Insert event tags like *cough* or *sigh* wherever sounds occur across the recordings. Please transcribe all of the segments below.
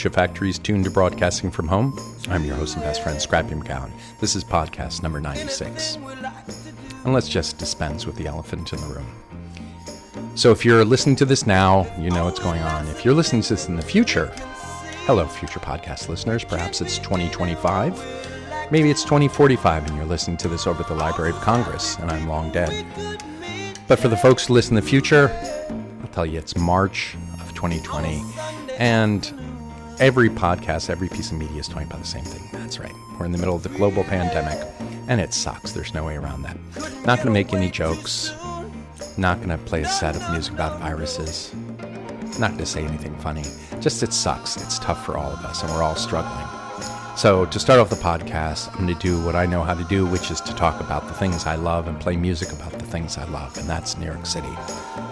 Kombucha factories tuned to broadcasting from home. I'm your host and best friend, Scrappy McGowan. This is podcast number 96. And let's just dispense with the elephant in the room. So if you're listening to this now, you know what's going on. If you're listening to this in the future, hello, future podcast listeners. Perhaps it's 2025. Maybe it's 2045 and you're listening to this over at the Library of Congress and I'm long dead. But for the folks who listen in the future, I'll tell you it's March of 2020. And every podcast, every piece of media is talking about the same thing. That's right. We're in the middle of the global pandemic, and it sucks. There's no way around that. Not going to make any jokes. Not going to play a set of music about viruses. Not going to say anything funny. Just it sucks. It's tough for all of us, and we're all struggling. So, to start off the podcast, I'm going to do what I know how to do, which is to talk about the things I love and play music about the things I love, and that's New York City.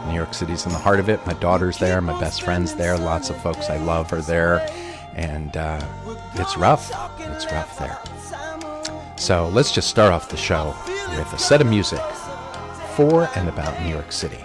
New York City's in the heart of it. My daughter's there, my best friend's there, lots of folks I love are there, and uh, it's rough. It's rough there. So, let's just start off the show with a set of music for and about New York City.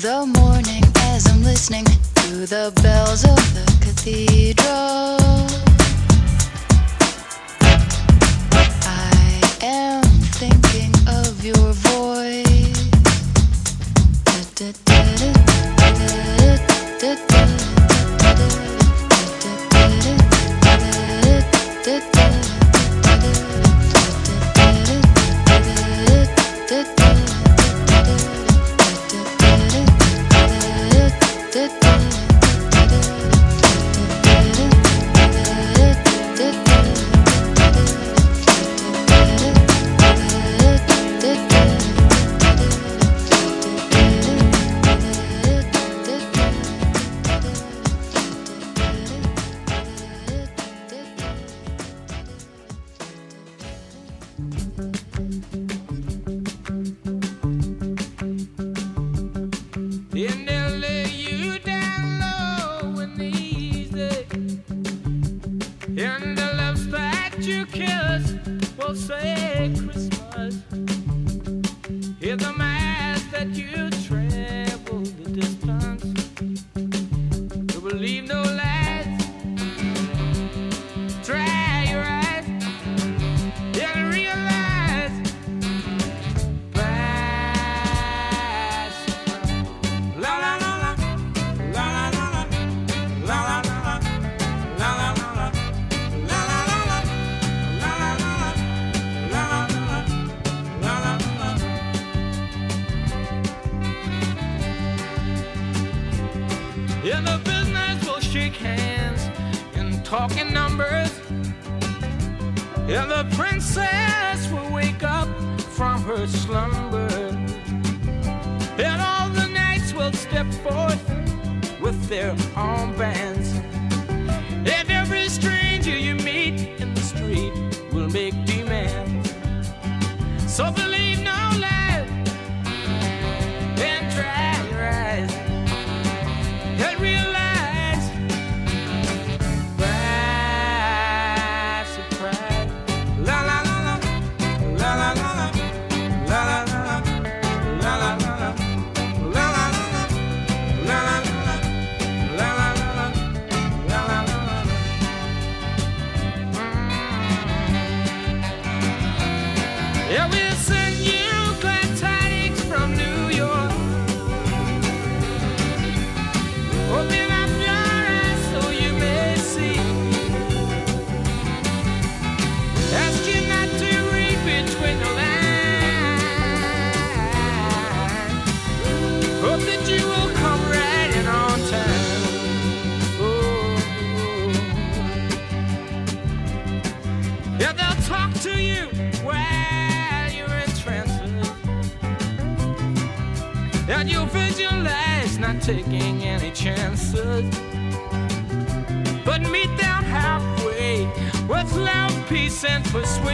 The morning as I'm listening to the bells of the cathedral.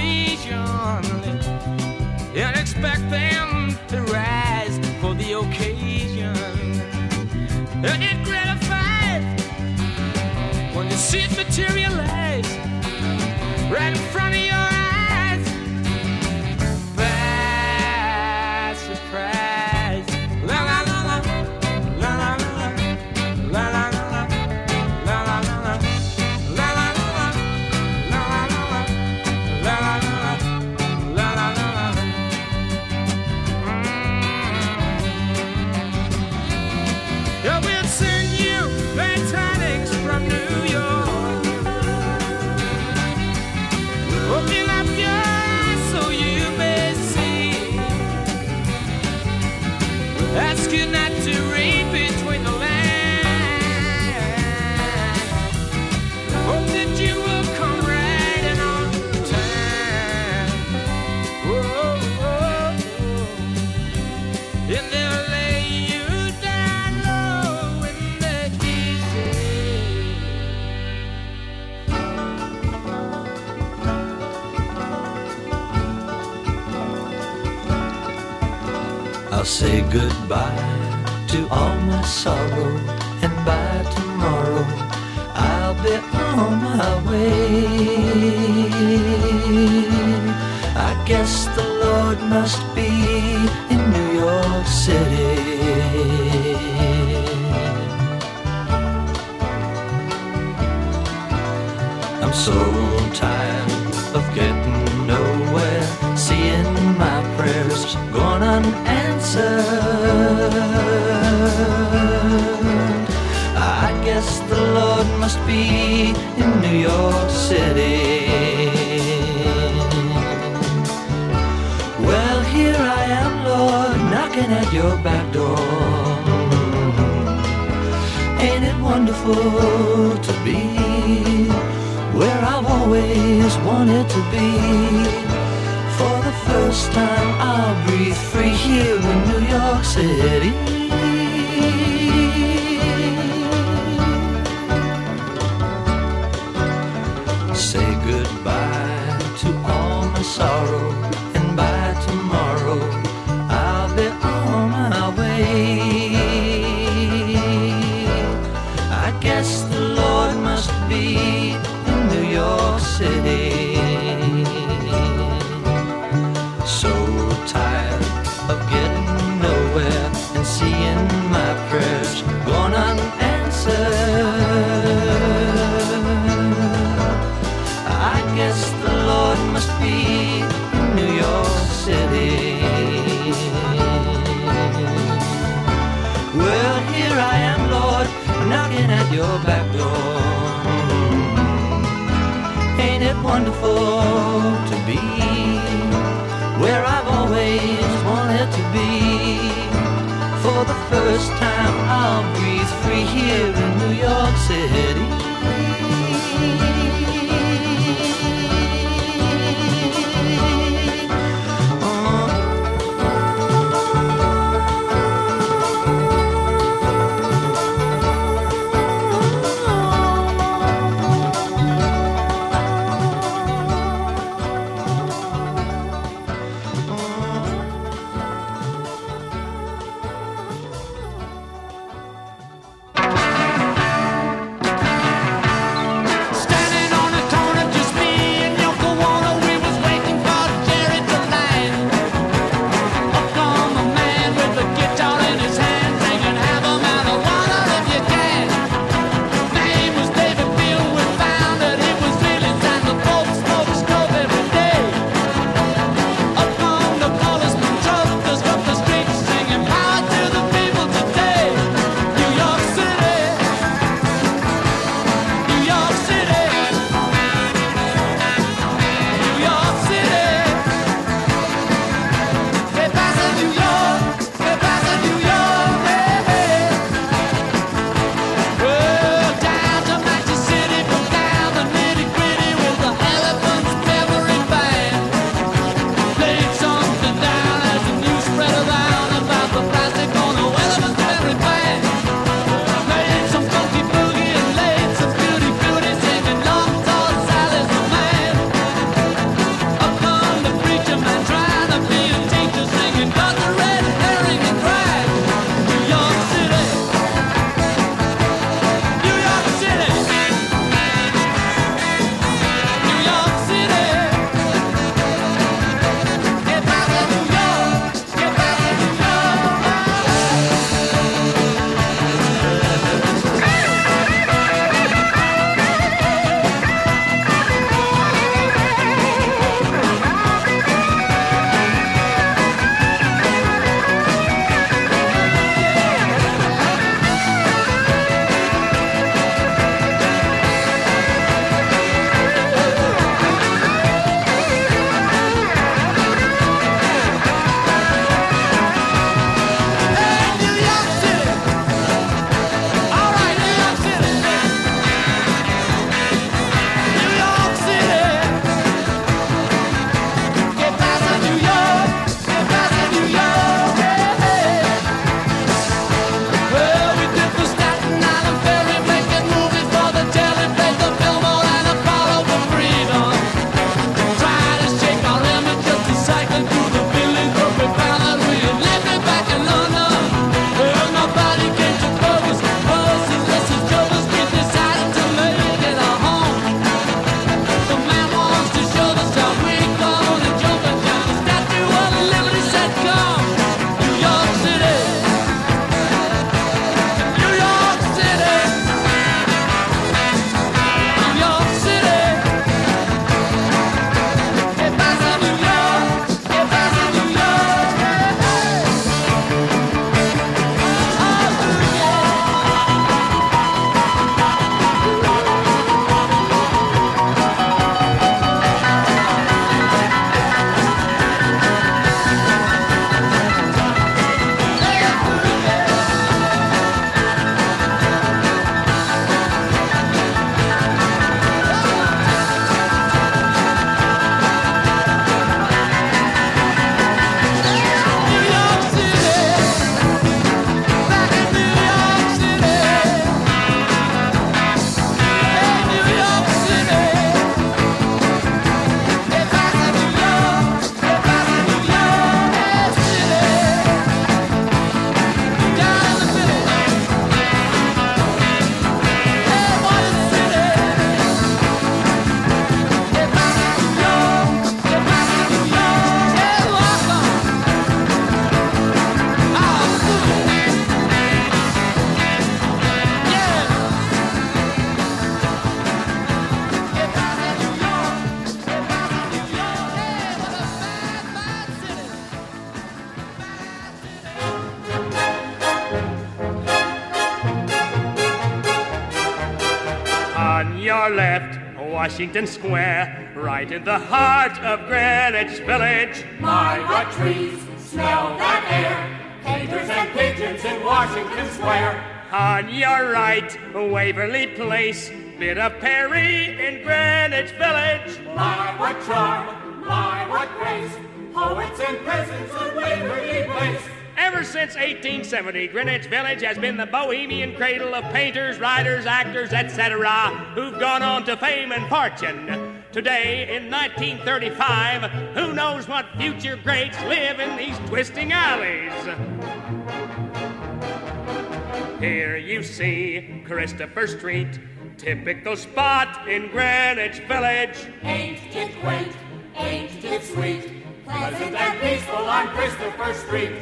Persuasion. And expect them to rise for the occasion. And it gratifies when you see it materialize right in front of you. Goodbye to all my sorrow, and by tomorrow I'll be on my way. I guess the Lord must be York City. Well, here I am, Lord, knocking at your back door. Ain't it wonderful to be where I've always wanted to be? For the first time, I'll breathe free here in New York City. Here in New York City. Washington Square, right in the heart of Greenwich Village. My, what trees smell that air. Painters and pigeons in Washington Square. On your right, Waverly Place, bit of Paree in Greenwich Village. My, what charm. My, what grace. Poets and peasants in Waverly Place. Ever since 1870, Greenwich Village has been the bohemian cradle of painters, writers, actors, etc., who've gone on to fame and fortune. Today, in 1935, who knows what future greats live in these twisting alleys? Here you see Christopher Street, typical spot in Greenwich Village. Ain't it quaint? Ain't it sweet? Pleasant and peaceful on Christopher Street.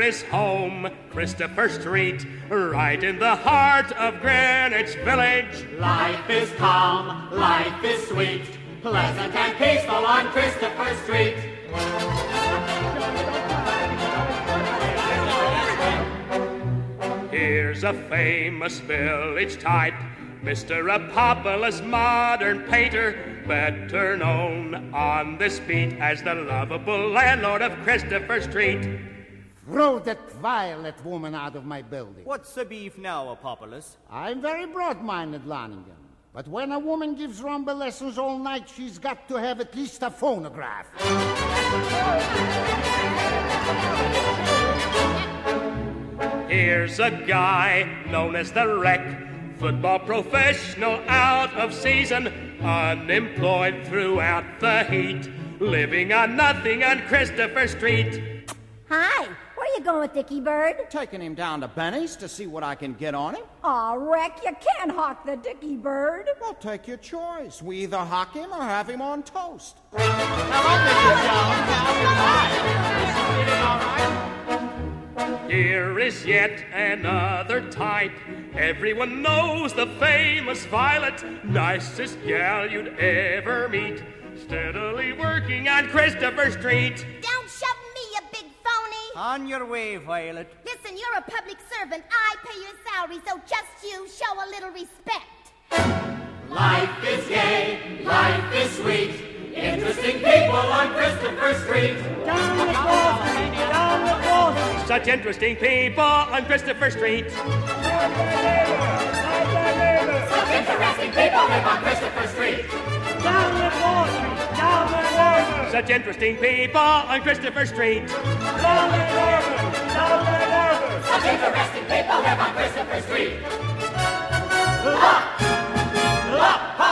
Here is home, Christopher Street, right in the heart of Greenwich Village. Life is calm, life is sweet, pleasant and peaceful on Christopher Street. Here's a famous village type, Mr. Apopoulos, modern painter, better known on this beat as the lovable landlord of Christopher Street. Throw that violet woman out of my building. What's the beef now, Apopolis? I'm very broad-minded, Lonigan. But when a woman gives rumba lessons all night, she's got to have at least a phonograph. Here's a guy known as the Wreck, football professional out of season, unemployed throughout the heat, living on nothing on Christopher Street. Hi, where you going, with Dickie Bird? Taking him down to Benny's to see what I can get on him. Aw, Wreck, you can't hawk the Dickie Bird. Well, take your choice. We either hawk him or have him on toast. Here is yet another type. Everyone knows the famous Violet, nicest gal you'd ever meet. Steadily working on Christopher Street. Don't shove On your way, Violet. Listen, you're a public servant. I pay your salary, so just you show a little respect. Life is gay, life is sweet, interesting people on Christopher Street. Down the boardwalk, down the boardwalk. Such interesting people on Christopher Street. Such interesting people live on Christopher Street. Such interesting people on Christopher Street. Such interesting people live on Christopher Street. Look! Look!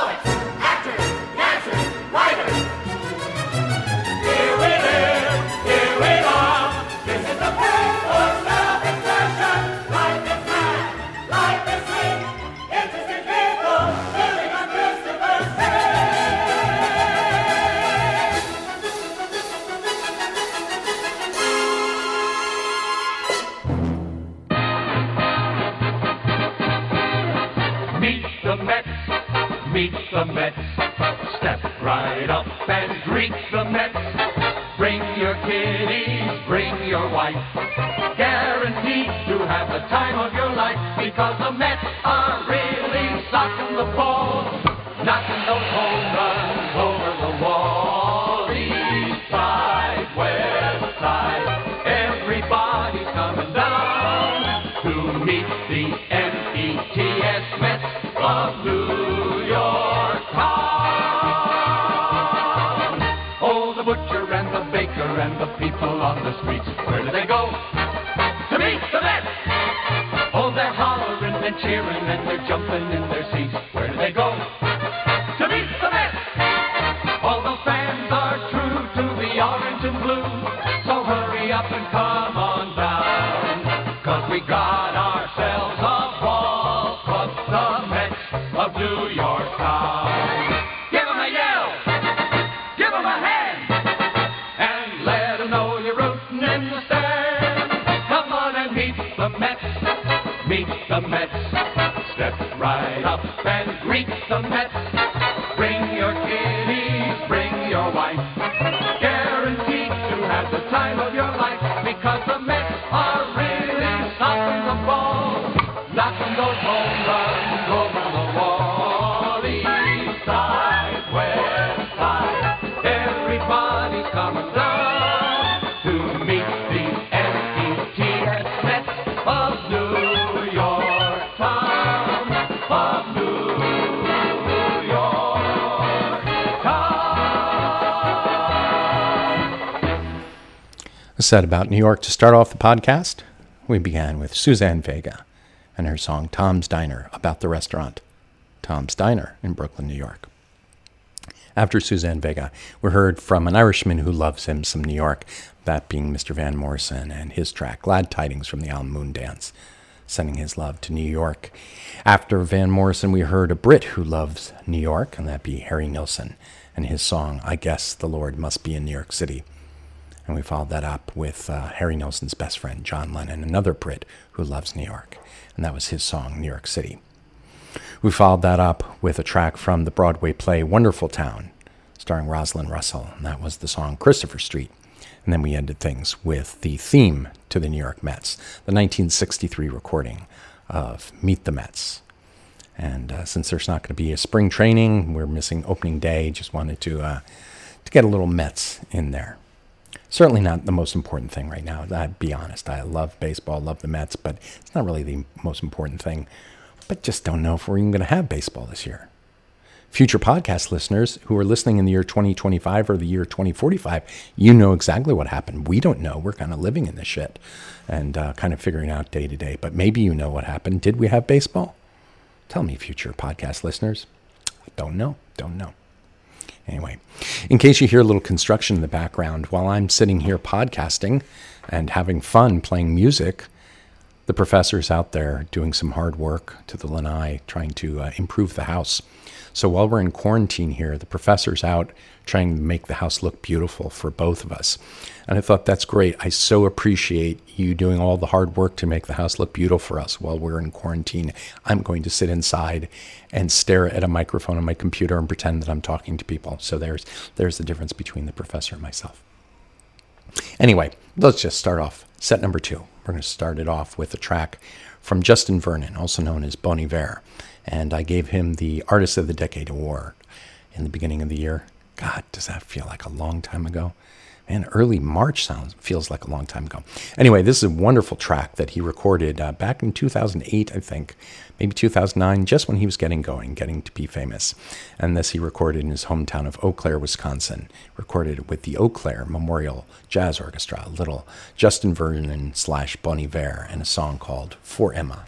The Mets. Step right up and greet the Mets. Bring your kiddies, bring your wife. Guaranteed to have the time of your life because the Mets are really socking the ball, on the streets, where do they go? To meet the Mets! Oh, they're hollering and cheering and they're jumping in their seats, where do they go? To meet the Mets! All the fans are true to the orange and blue, so hurry up and come said about New York to start off the podcast, we began with Suzanne Vega and her song Tom's Diner about the restaurant Tom's Diner in Brooklyn, New York. After Suzanne Vega, we heard from an Irishman who loves him some New York, that being Mr. Van Morrison and his track Glad Tidings from the album Moondance, sending his love to New York. After Van Morrison, we heard a Brit who loves New York, and that be Harry Nilsson and his song I Guess the Lord Must Be in New York City. And we followed that up with uh, Harry Nilsson's best friend, John Lennon, another Brit who loves New York. And that was his song, New York City. We followed that up with a track from the Broadway play Wonderful Town, starring Rosalind Russell. And that was the song Christopher Street. And then we ended things with the theme to the New York Mets, the 1963 recording of Meet the Mets. And uh, since there's not going to be a spring training, we're missing opening day. Just wanted to uh, to get a little Mets in there certainly not the most important thing right now. I'd be honest. I love baseball, love the Mets, but it's not really the most important thing. But just don't know if we're even going to have baseball this year. Future podcast listeners who are listening in the year 2025 or the year 2045, you know exactly what happened. We don't know. We're kind of living in this shit and uh, kind of figuring out day to day. But maybe you know what happened. Did we have baseball? Tell me, future podcast listeners. Don't know. Don't know. Anyway, in case you hear a little construction in the background, while I'm sitting here podcasting and having fun playing music, the professor's out there doing some hard work to the lanai, trying to uh, improve the house. So while we're in quarantine here, the professor's out trying to make the house look beautiful for both of us. And I thought that's great. I so appreciate you doing all the hard work to make the house look beautiful for us while we're in quarantine. I'm going to sit inside and stare at a microphone on my computer and pretend that I'm talking to people. So there's there's the difference between the professor and myself. Anyway, let's just start off. Set number two. We're going to start it off with a track from Justin Vernon, also known as Bon Iver. And I gave him the Artist of the Decade award in the beginning of the year. God, does that feel like a long time ago? Man, early March sounds feels like a long time ago. Anyway, this is a wonderful track that he recorded uh, back in 2008, I think, maybe 2009, just when he was getting going, getting to be famous. And this he recorded in his hometown of Eau Claire, Wisconsin. Recorded with the Eau Claire Memorial Jazz Orchestra, a little Justin Vernon slash Bon Iver, and a song called For Emma.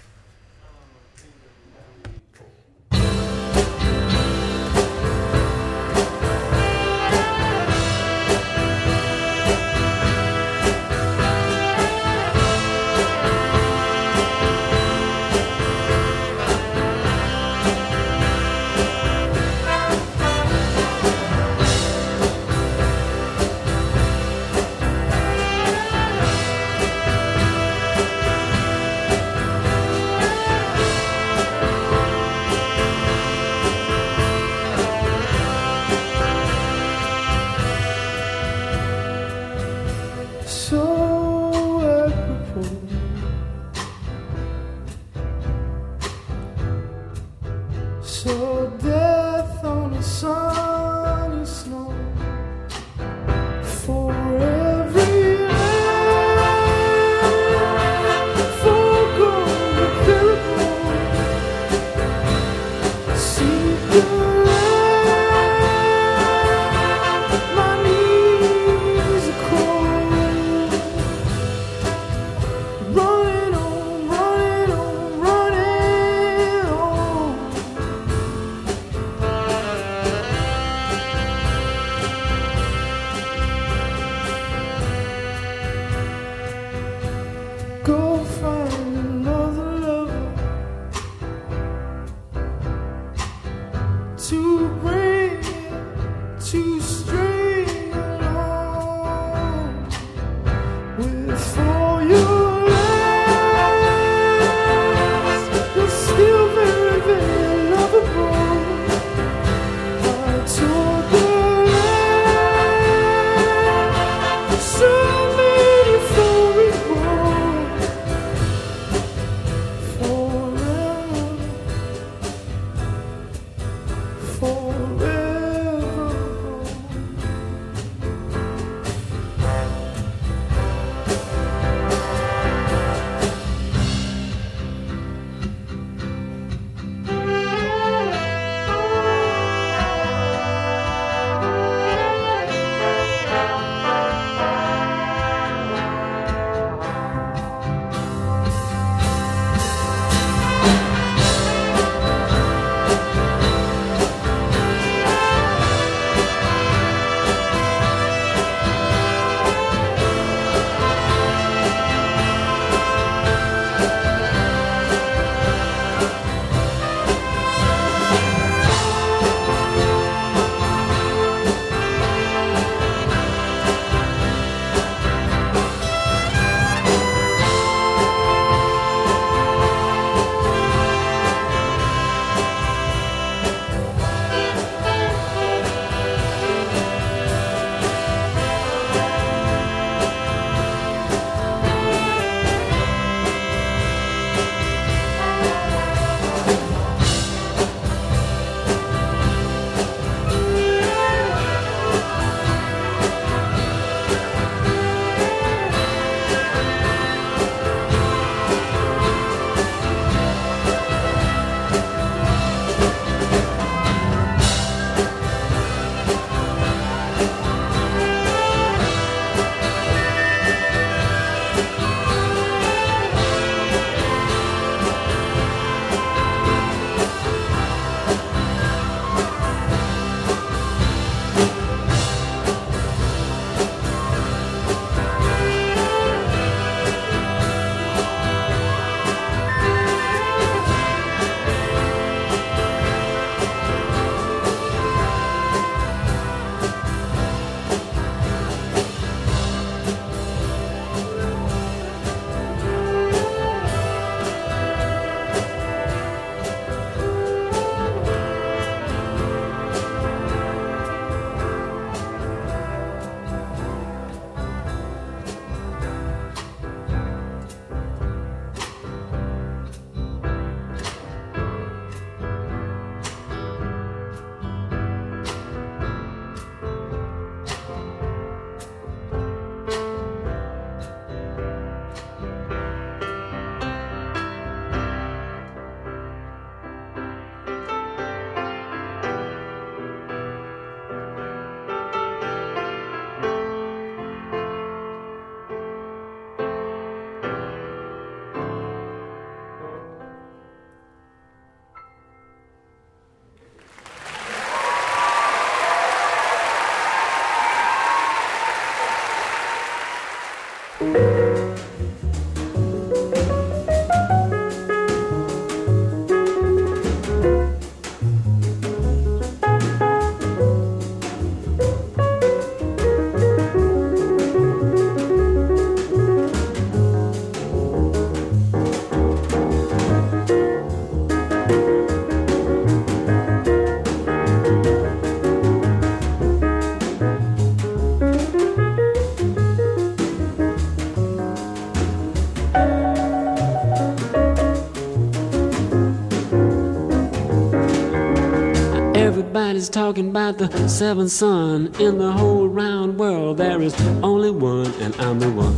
Talking about the seventh son in the whole round world. There is only one, and I'm the one.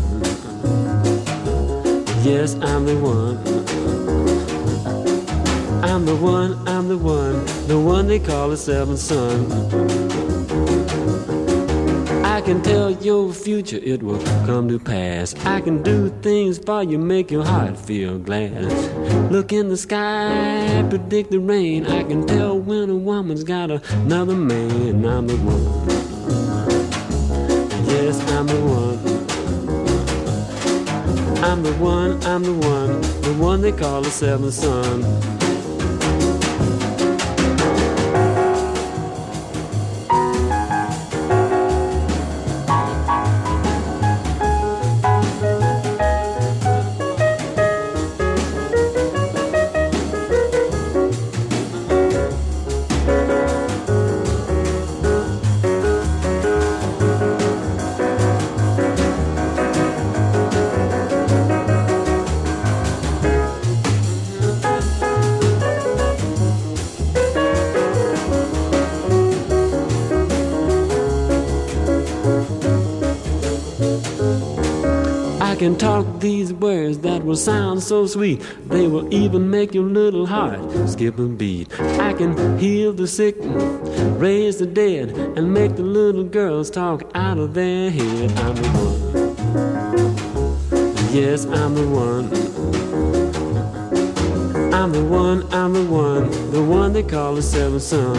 Yes, I'm the one. I'm the one, I'm the one, the one they call the seventh son. I can tell your future, it will come to pass. I can do things for you, make your heart feel glad. Look in the sky, predict the rain. I can tell when a woman's got another man. I'm the one. Yes, I'm the one. I'm the one, I'm the one, the one they call the seventh son. Will sound so sweet. They will even make your little heart skip a beat. I can heal the sick, raise the dead, and make the little girls talk out of their head. I'm the one. Yes, I'm the one. I'm the one, I'm the one, the one they call the seventh son.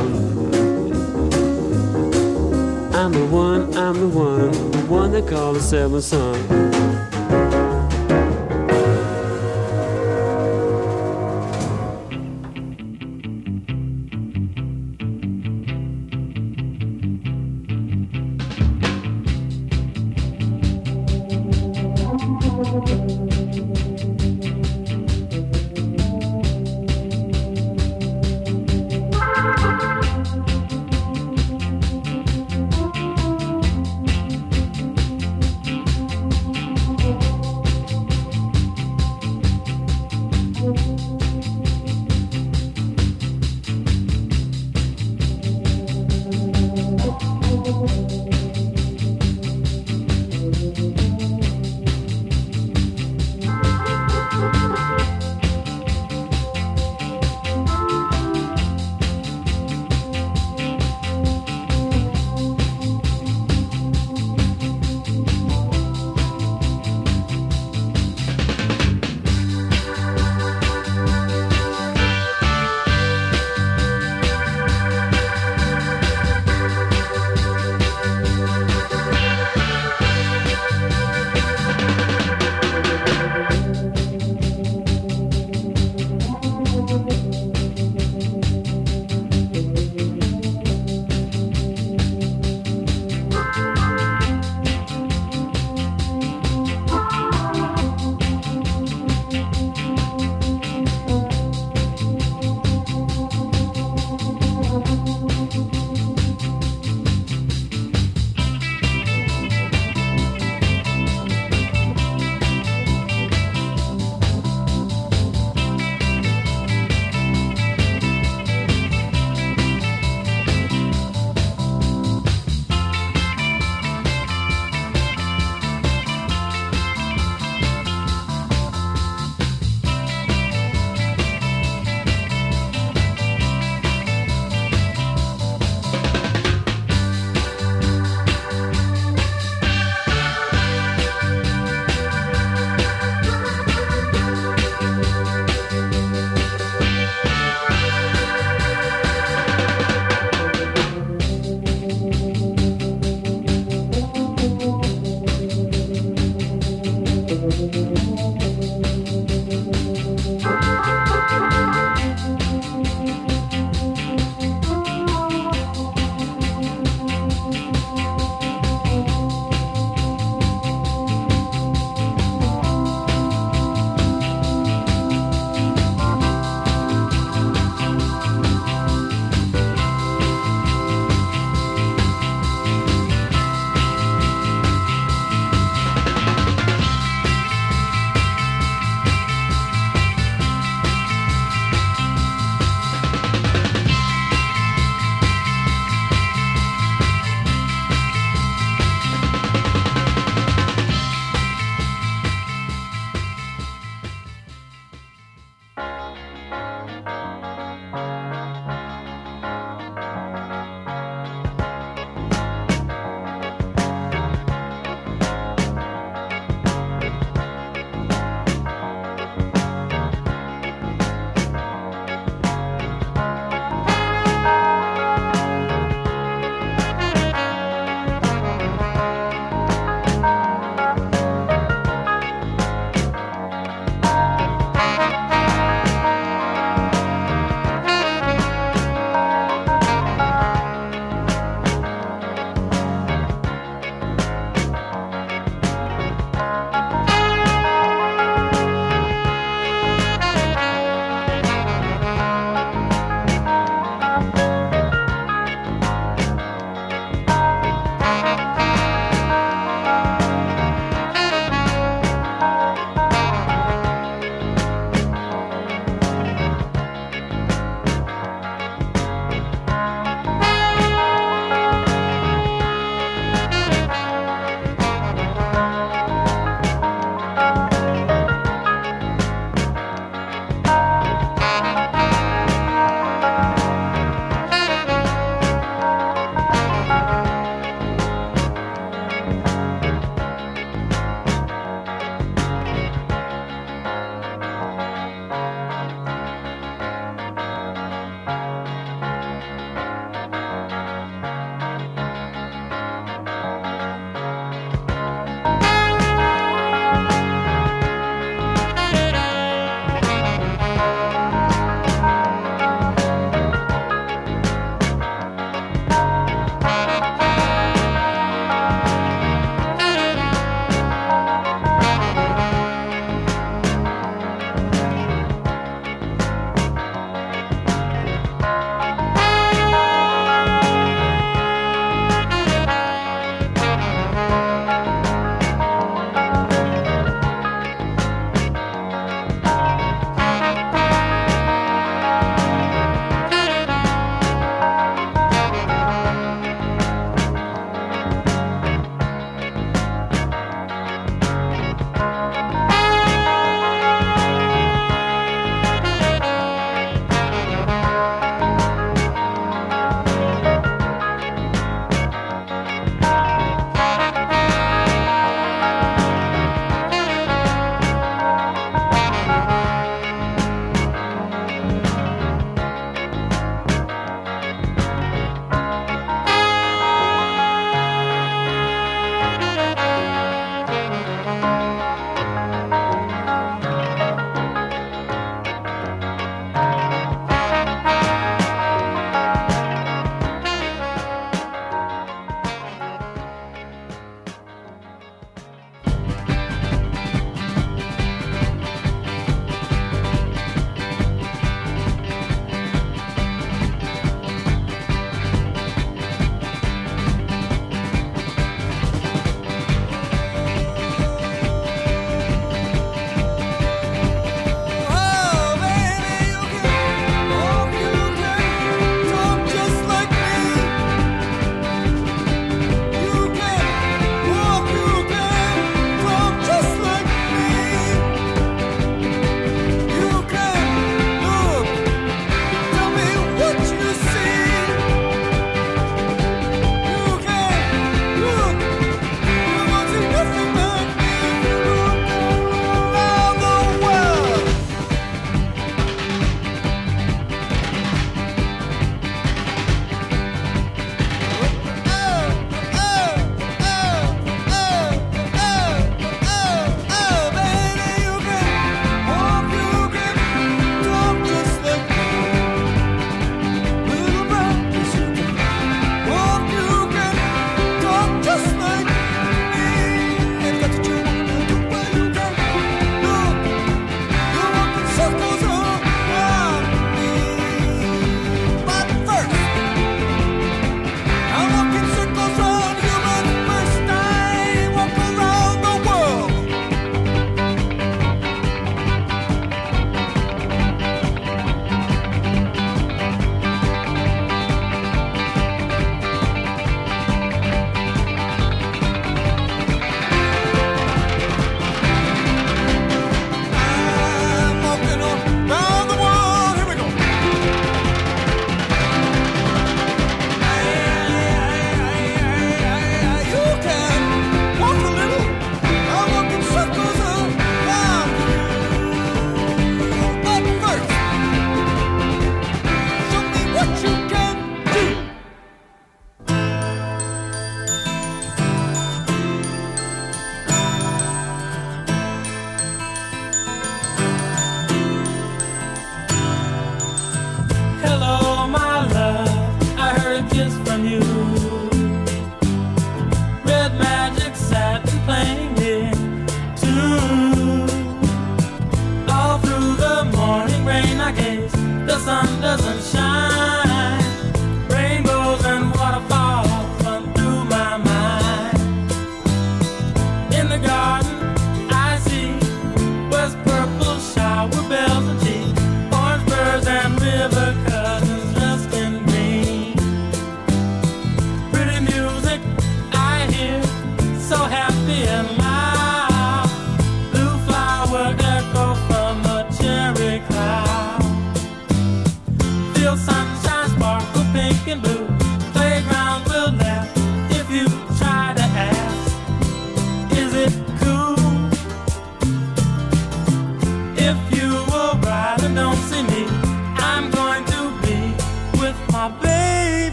I'm the one, I'm the one, the one they call the seventh son.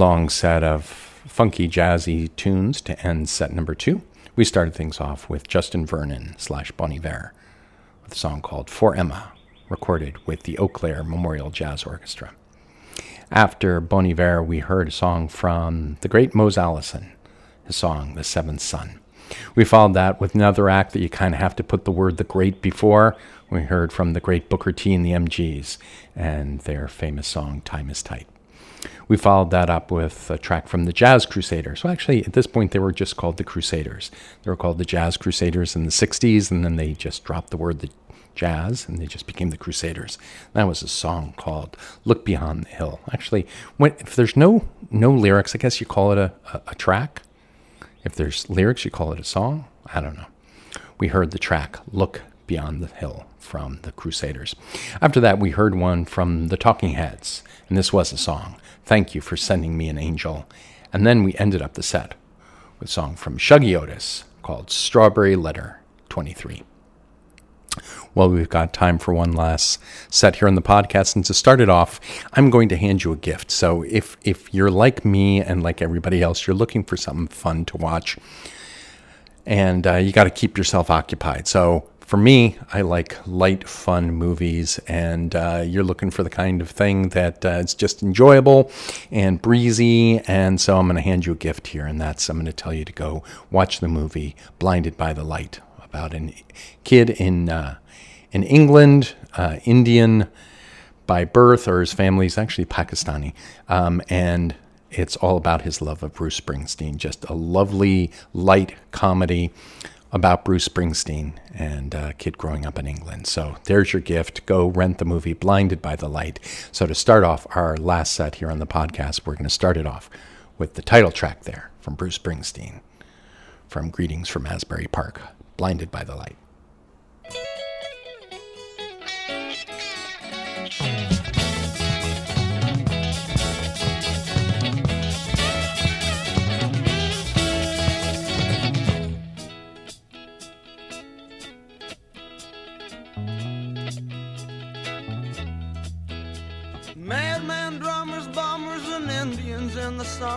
Long set of funky jazzy tunes to end set number two. We started things off with Justin Vernon slash Bon Iver with a song called For Emma, recorded with the Eau Claire Memorial Jazz Orchestra. After Bon Iver, we heard a song from the great Mose Allison, his song The Seventh Son. We followed that with another act that you kind of have to put the word the great before. We heard from the great Booker T and the MGs and their famous song Time is Tight. We followed that up with a track from the Jazz Crusaders. Well, actually, at this point, they were just called the Crusaders. They were called the Jazz Crusaders in the 60s, and then they just dropped the word the jazz and they just became the Crusaders. That was a song called Look Beyond the Hill. Actually, when, if there's no, no lyrics, I guess you call it a, a, a track. If there's lyrics, you call it a song. I don't know. We heard the track Look Beyond the Hill from the Crusaders. After that, we heard one from the Talking Heads, and this was a song. Thank you for sending me an angel. And then we ended up the set with a song from Shuggie Otis called Strawberry Letter 23. Well, we've got time for one last set here on the podcast. And to start it off, I'm going to hand you a gift. So if, if you're like me and like everybody else, you're looking for something fun to watch, and uh, you got to keep yourself occupied. So For me, I like light, fun movies, and uh, you're looking for the kind of thing that uh, it's just enjoyable and breezy. And so I'm going to hand you a gift here, and that's I'm going to tell you to go watch the movie Blinded by the Light about a kid in uh, in England, uh, Indian by birth, or his family is actually Pakistani, um, and it's all about his love of Bruce Springsteen. Just a lovely, light comedy about Bruce Springsteen and a kid growing up in England. So there's your gift. Go rent the movie Blinded by the Light. So to start off our last set here on the podcast, we're going to start it off with the title track there from Bruce Springsteen from Greetings from Asbury Park, Blinded by the Light.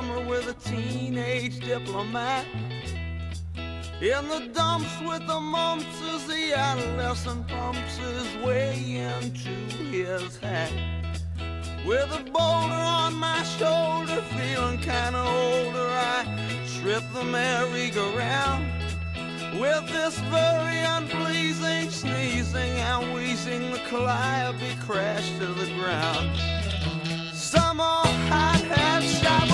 Summer with a teenage diplomat. In the dumps with the mumps as the adolescent pumps his way into his hat. With a boulder on my shoulder, feeling kinda older, I trip the merry-go-round. With this very unpleasing sneezing and wheezing, the calliope crashed to the ground. Some old hot hat shot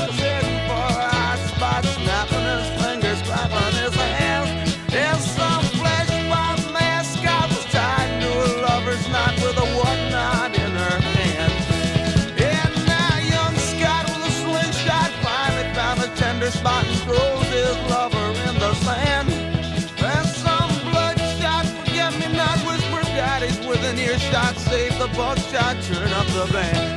buckshot, turn up the band.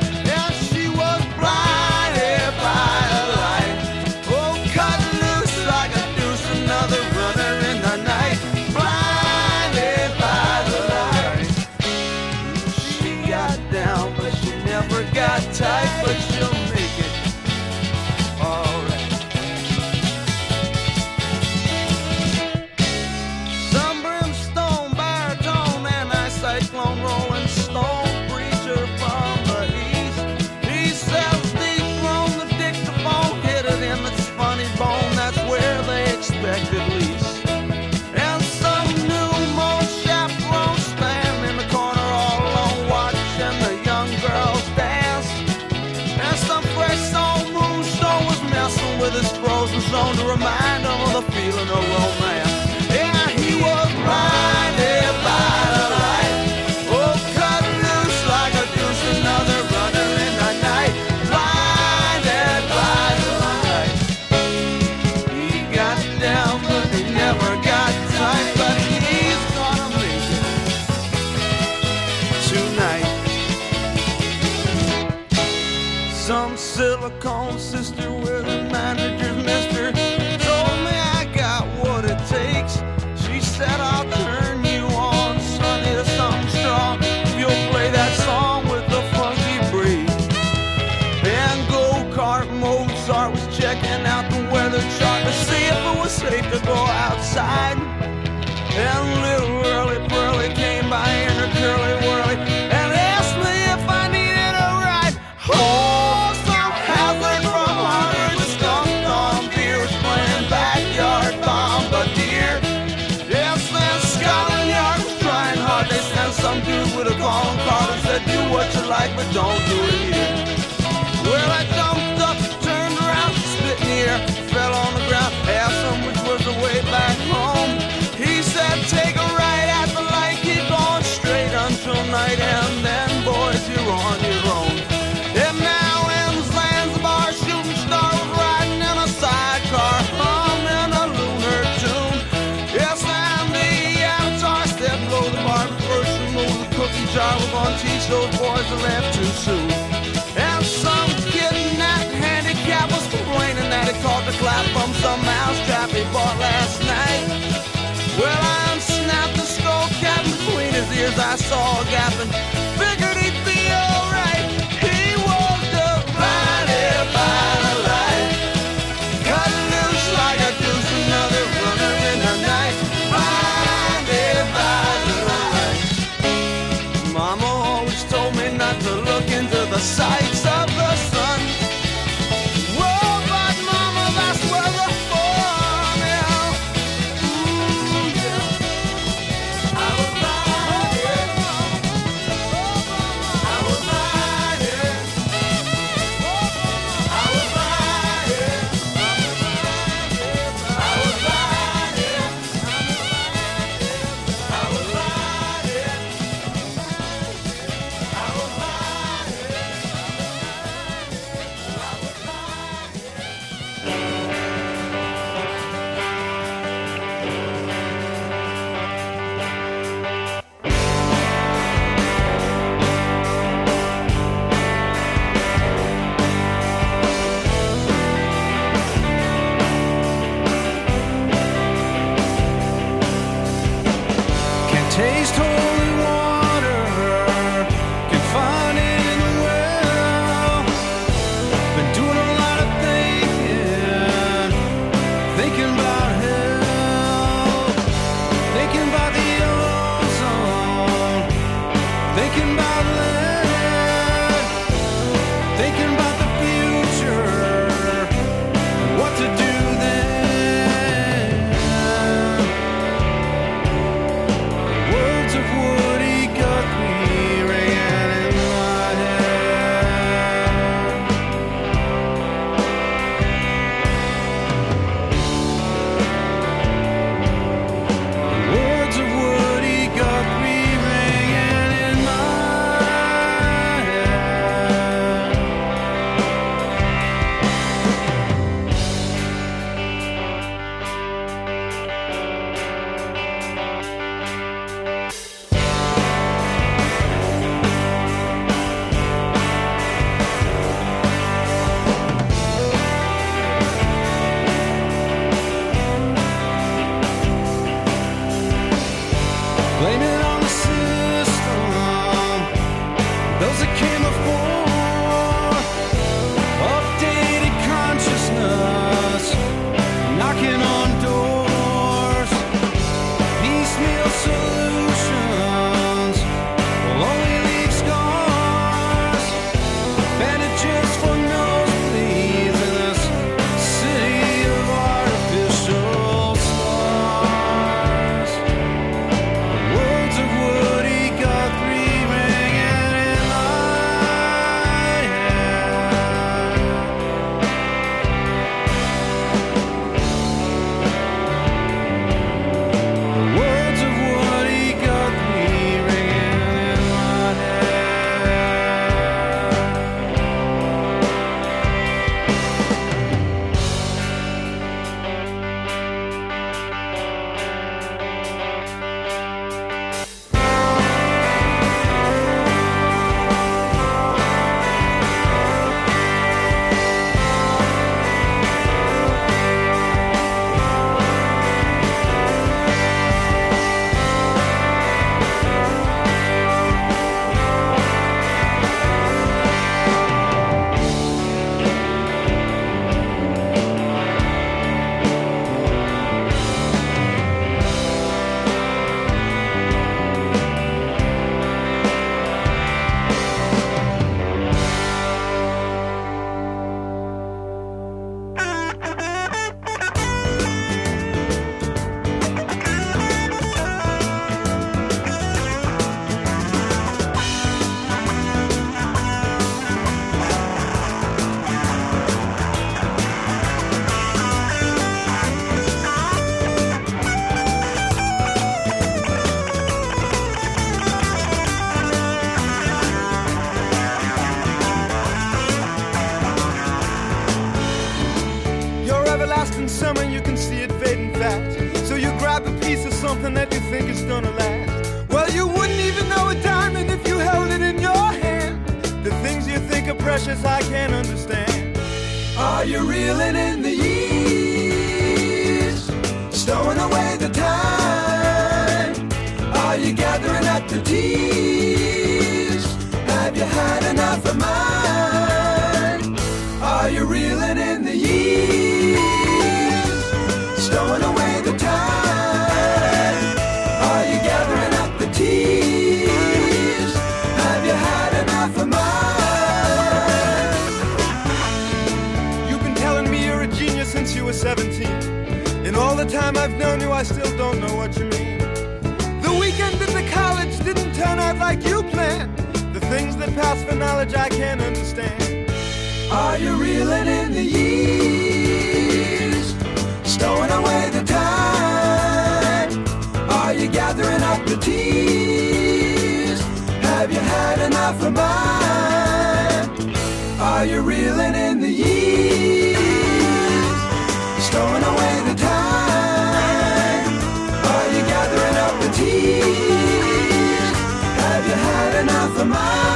Those boys to laugh too soon. And some kid in that handicap was complaining that he caught the clap from some mousetrap he bought last night. Well, I unsnapped the skull cap between his ears. I saw a gap and sights time I've known you, I still don't know what you mean. The weekend at the college didn't turn out like you planned. The things that pass for knowledge I can't understand. Are you reeling in the years? Stowing away the time? Are you gathering up the tears? Have you had enough of mine? Are you reeling in the had enough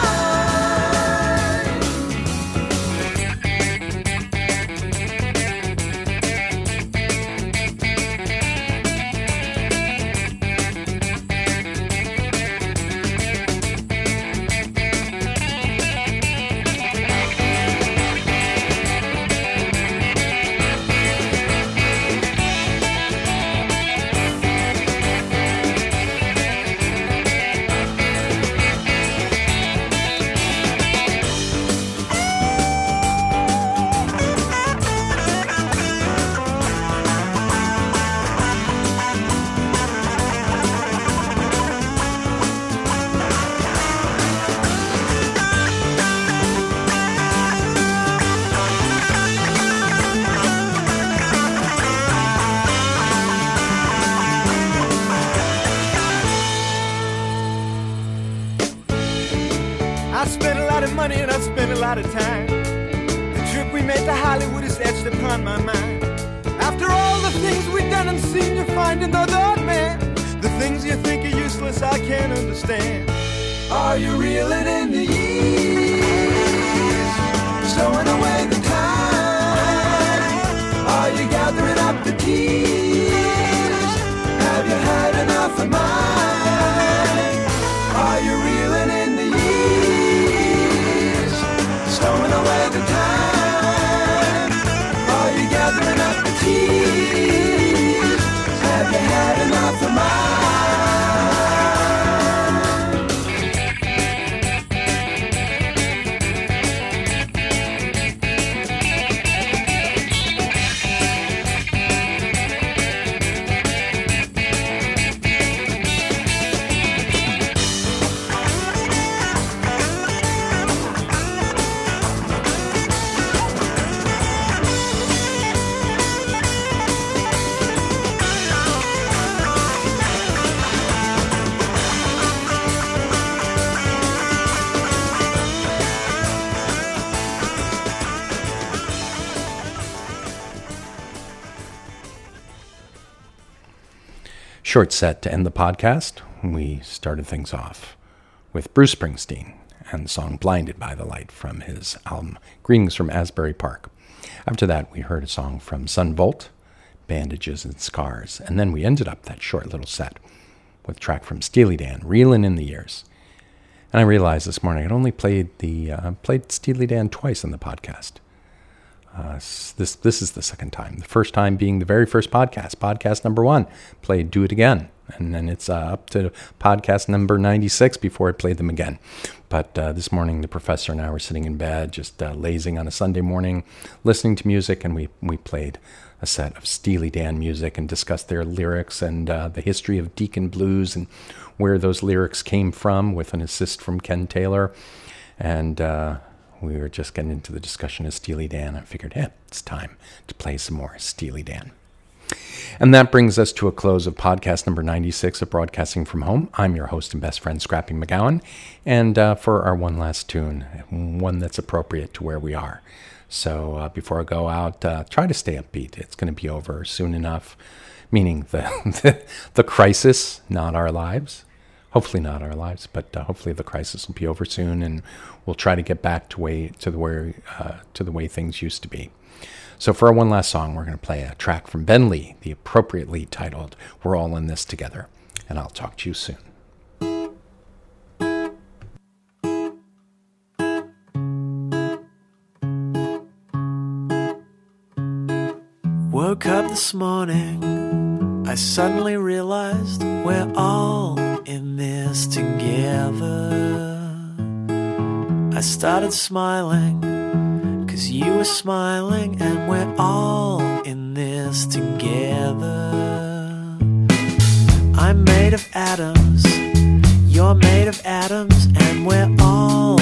Short set to end the podcast. We started things off with Bruce Springsteen and the song Blinded by the Light from his album Greetings from Asbury Park. After that, we heard a song from Son Volt, Bandages and Scars. And then we ended up that short little set with a track from Steely Dan, Reelin' in the Years. And I realized this morning I'd only played the uh, played Steely Dan twice on the podcast. Uh, this this is the second time. The first time being the very first podcast, podcast number one. Played "Do It Again," and then it's uh, up to podcast number ninety six before I played them again. But uh, this morning, the professor and I were sitting in bed, just uh, lazing on a Sunday morning, listening to music, and we we played a set of Steely Dan music and discussed their lyrics and uh, the history of Deacon Blues and where those lyrics came from, with an assist from Ken Taylor, and. Uh, we were just getting into the discussion of Steely Dan. I figured, hey, it's time to play some more Steely Dan. And that brings us to a close of podcast number 96 of Broadcasting from Home. I'm your host and best friend, Scrappy McGowan. And uh, for our one last tune, one that's appropriate to where we are. So uh, before I go out, uh, try to stay upbeat. It's going to be over soon enough, meaning the, *laughs* the, the crisis, not our lives hopefully not our lives, but uh, hopefully the crisis will be over soon, and we'll try to get back to way to the way uh, to the way things used to be. So for our one last song, we're going to play a track from Ben Lee, the appropriately titled "We're All in This Together," and I'll talk to you soon. Woke up this morning, I suddenly realized we're all in this together. I started smiling, cause you were smiling, and we're all in this together. I'm made of atoms, you're made of atoms, and we're all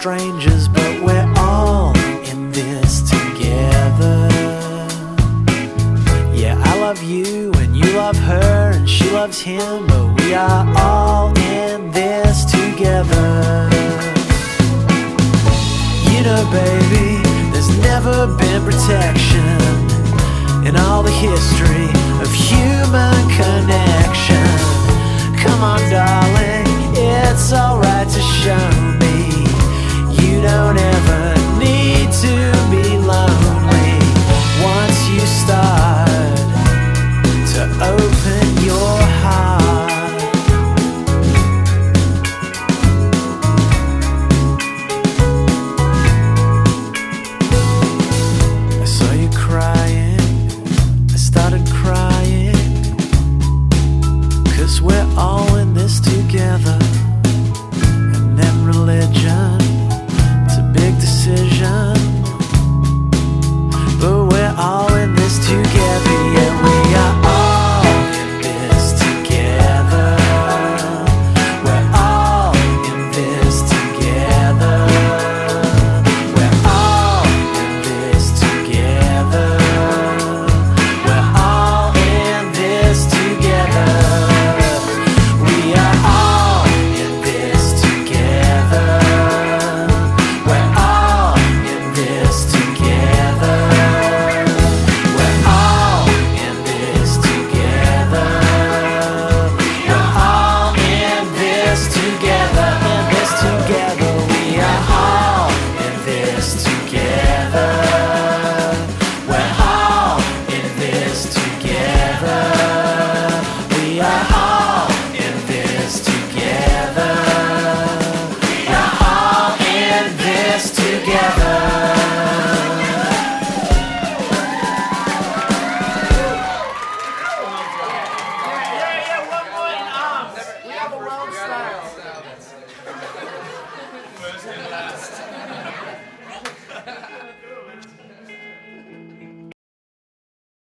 strange